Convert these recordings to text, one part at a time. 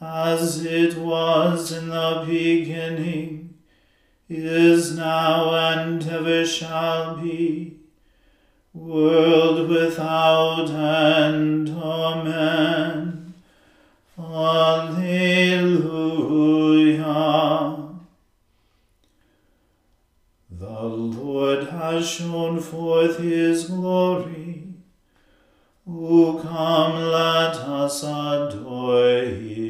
as it was in the beginning, is now, and ever shall be, world without end. Amen. Alleluia. The Lord has shown forth his glory. O come, let us adore him.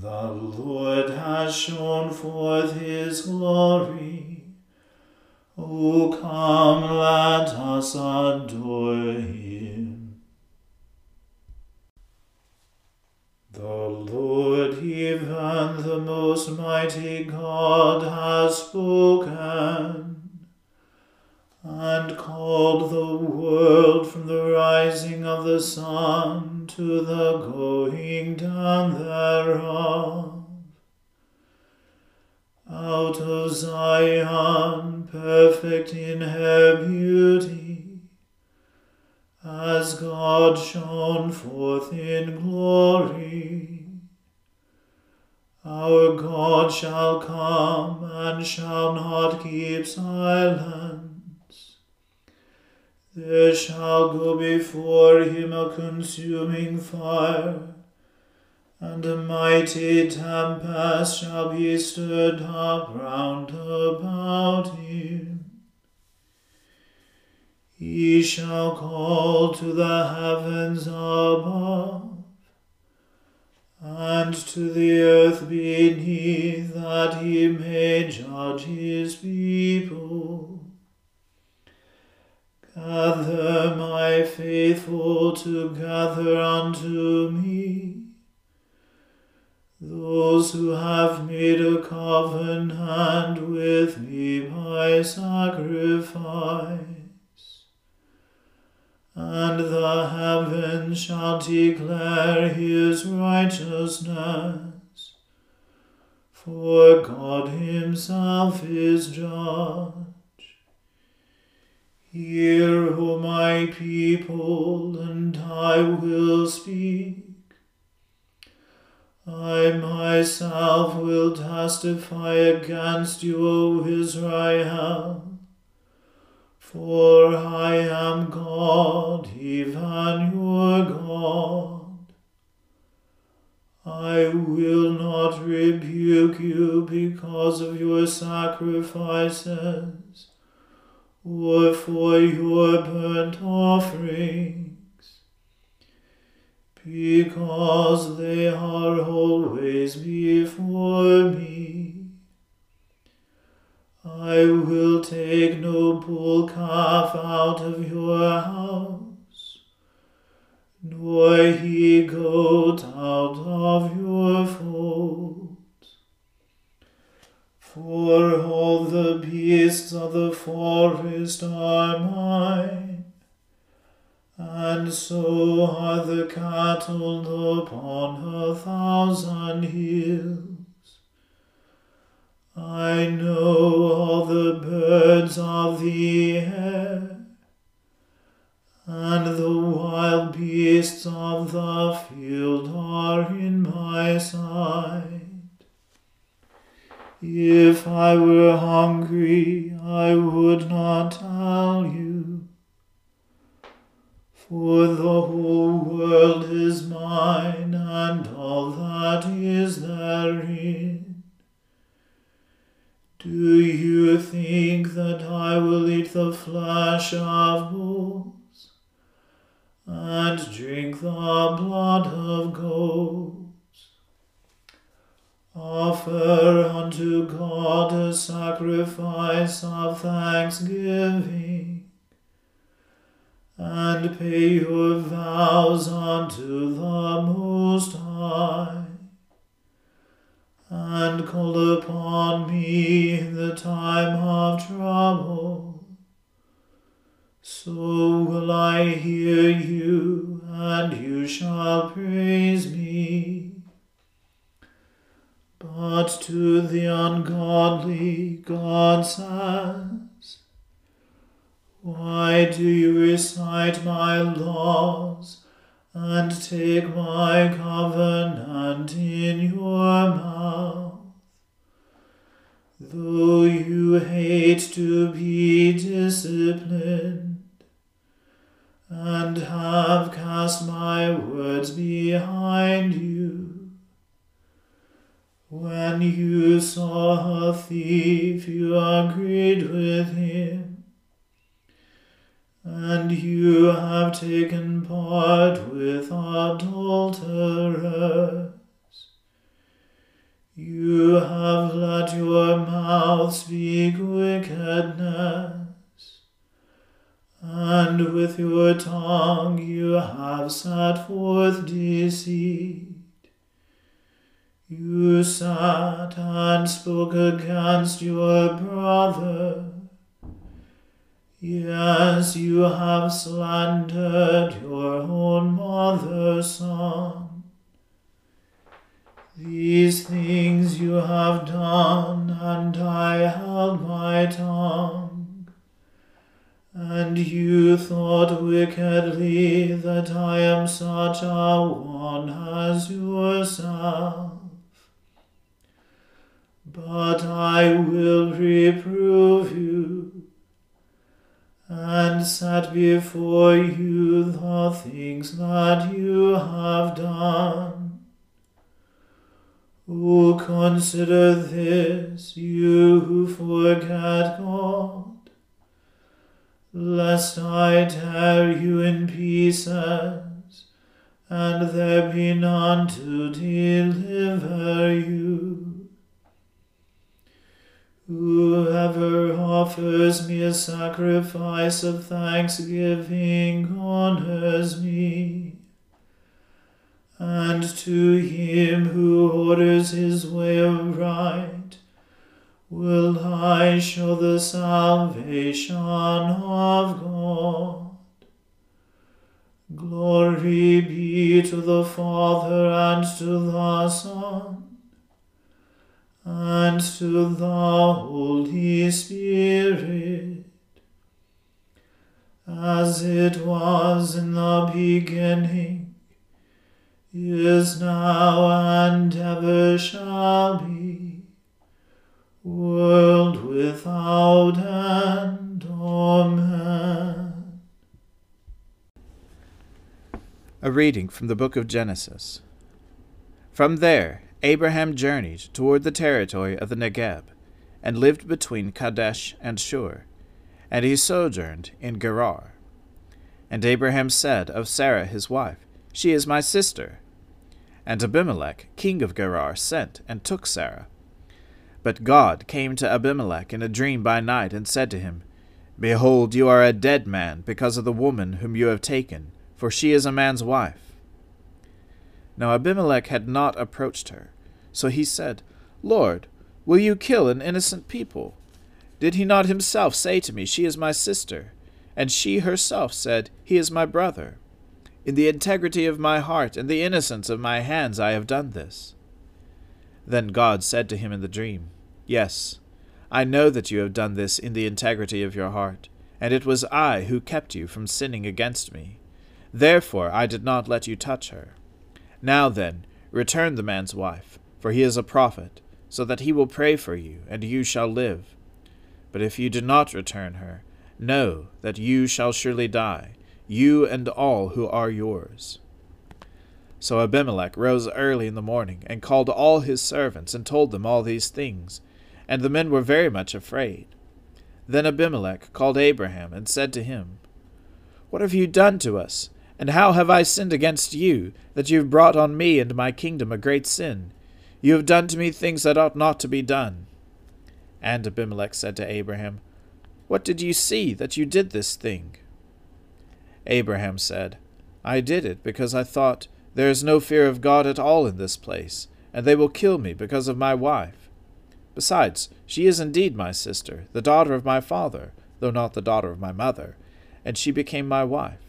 The Lord has shown forth his glory. O come, let us adore him. The Lord, even the most mighty God, has spoken and called the world from the rising of the sun to the going down thereof. Out of Zion, perfect in her beauty, as God shone forth in glory. Our God shall come and shall not keep silence. There shall go before him a consuming fire, and a mighty tempest shall be stirred up round about him. He shall call to the heavens above, and to the earth beneath, that he may judge his people. Gather my faithful together unto me, those who have made a covenant with me by sacrifice. and the heavens shall declare his righteousness. For God himself is judge. Hear, O my people, and I will speak. I myself will testify against you, O Israel. For I am God, even your God. I will not rebuke you because of your sacrifices, or for your burnt offerings, because they are always before me. I will take no bull calf out of your house, nor he goat out of your folds. For all the beasts of the forest are mine, and so are the cattle upon a thousand hills. I know all the birds of the air, and the wild beasts of the field are in my sight. If I were hungry, I would not tell you, for the whole world is mine, and all that is therein. Do you think that I will eat the flesh of bulls and drink the blood of goats? Offer unto God a sacrifice of thanksgiving and pay your vows unto the Most High and call upon me in the time of trouble. So will I hear you, and you shall praise me. To the ungodly God says, Why do you recite my laws? and take my covenant in your mouth. Though you hate to be disciplined, and have cast my words behind you, when you saw a thief, you agreed with him and you have taken part with adulterers. You have let your mouth speak wickedness, and with your tongue you have set forth deceit. You sat and spoke against your brother Yes, you have slandered your own mother's son. These things you have done, and I held my tongue. And you thought wickedly that I am such a one as yourself. But I will reprove you and set before you the things that you have done. O consider this, you who forget God, lest I tear you in pieces, and there be none to deliver you. Whoever offers me a sacrifice of thanksgiving honors me. And to him who orders his way aright will I show the salvation of God. Glory be to the Father and to the Son and to the Holy Spirit, as it was in the beginning, is now, and ever shall be, world without end. Amen. A reading from the book of Genesis. From there, Abraham journeyed toward the territory of the Negeb, and lived between Kadesh and Shur, and he sojourned in Gerar. And Abraham said of Sarah his wife, She is my sister. And Abimelech, king of Gerar, sent and took Sarah. But God came to Abimelech in a dream by night, and said to him, Behold, you are a dead man because of the woman whom you have taken for she is a man's wife. Now Abimelech had not approached her. So he said, Lord, will you kill an innocent people? Did he not himself say to me, She is my sister? And she herself said, He is my brother. In the integrity of my heart and the innocence of my hands I have done this. Then God said to him in the dream, Yes, I know that you have done this in the integrity of your heart, and it was I who kept you from sinning against me. Therefore I did not let you touch her. Now then, return the man's wife, for he is a prophet, so that he will pray for you, and you shall live. But if you do not return her, know that you shall surely die, you and all who are yours. So Abimelech rose early in the morning, and called all his servants, and told them all these things. And the men were very much afraid. Then Abimelech called Abraham, and said to him, What have you done to us? And how have I sinned against you, that you have brought on me and my kingdom a great sin? You have done to me things that ought not to be done. And Abimelech said to Abraham, What did you see that you did this thing? Abraham said, I did it because I thought, There is no fear of God at all in this place, and they will kill me because of my wife. Besides, she is indeed my sister, the daughter of my father, though not the daughter of my mother, and she became my wife.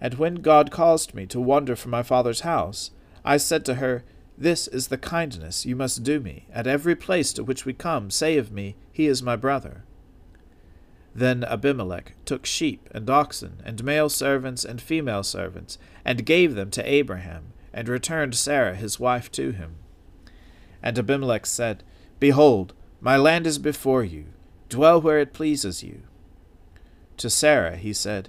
And when God caused me to wander from my father's house, I said to her, This is the kindness you must do me. At every place to which we come, say of me, He is my brother. Then Abimelech took sheep and oxen, and male servants and female servants, and gave them to Abraham, and returned Sarah his wife to him. And Abimelech said, Behold, my land is before you. Dwell where it pleases you. To Sarah he said,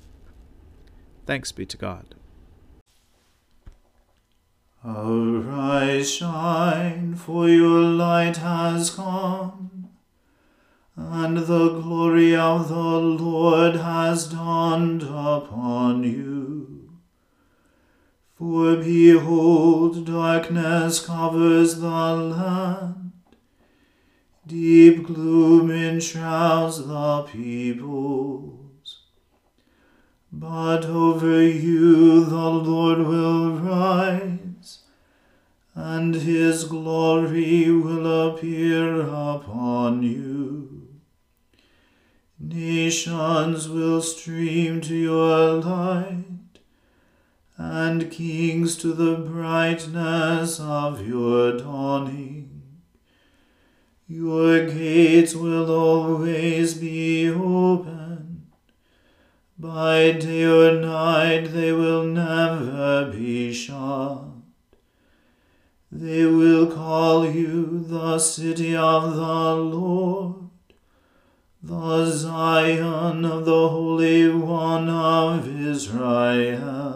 Thanks be to God. Arise, shine, for your light has come, and the glory of the kings to the brightness of your dawning. Your gates will always be open by day or night they will never be shut. They will call you the city of the Lord, the Zion of the Holy One of Israel.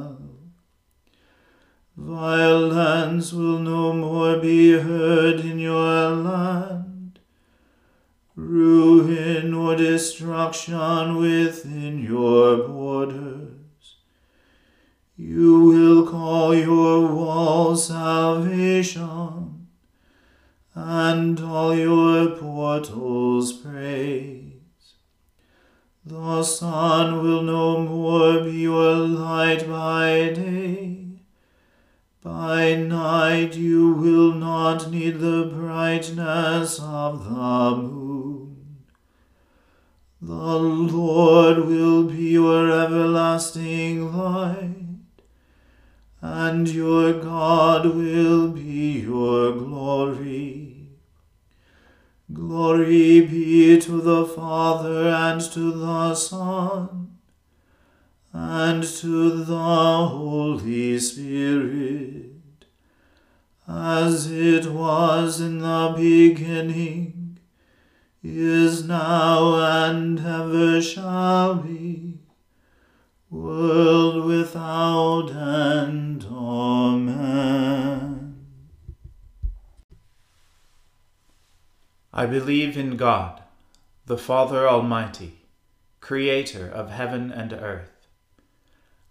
Violence will no more be heard in your land ruin or destruction within your borders. You will call your wall salvation, and all your portals praise. The sun will no more be your light by day. By night you will not need the brightness of the moon. The Lord will be your everlasting light and your God will be your glory. Glory be to the Father and to the Son and to the Holy Spirit, as it was in the beginning, is now, and ever shall be world without end. Amen. I believe in God, the Father Almighty, creator of heaven and earth.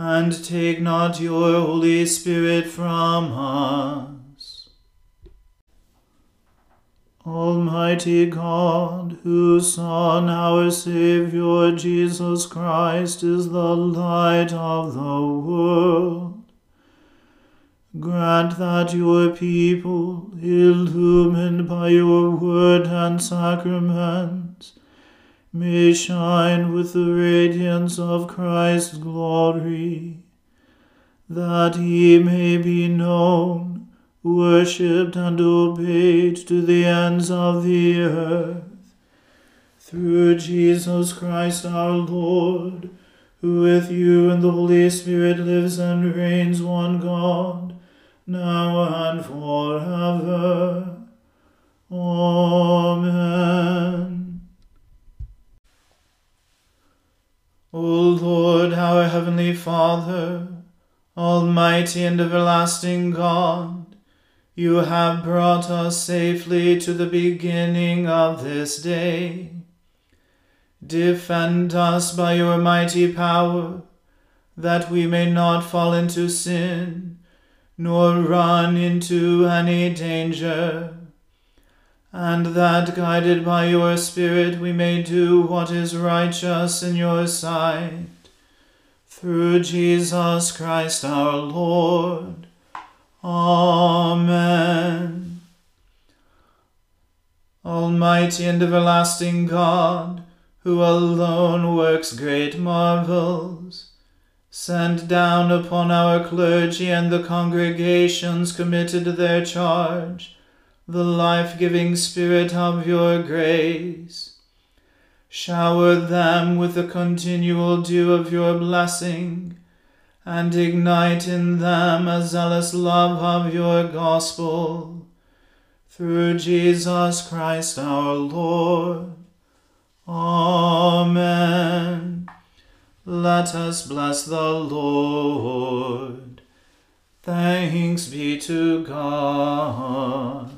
and take not your Holy Spirit from us. Almighty God, whose Son, our Saviour Jesus Christ, is the light of the world, grant that your people, illumined by your word and sacraments, may shine with the radiance of Christ's glory, that he may be known, worshipped, and obeyed to the ends of the earth. Through Jesus Christ our Lord, who with you and the Holy Spirit lives and reigns one God, now and forever. Amen. O Lord, our heavenly Father, Almighty and everlasting God, you have brought us safely to the beginning of this day. Defend us by your mighty power, that we may not fall into sin, nor run into any danger and that guided by your Spirit we may do what is righteous in your sight. Through Jesus Christ our Lord. Amen. Almighty and everlasting God, who alone works great marvels, send down upon our clergy and the congregations committed to their charge the life giving Spirit of your grace. Shower them with the continual dew of your blessing, and ignite in them a zealous love of your gospel. Through Jesus Christ our Lord. Amen. Let us bless the Lord. Thanks be to God.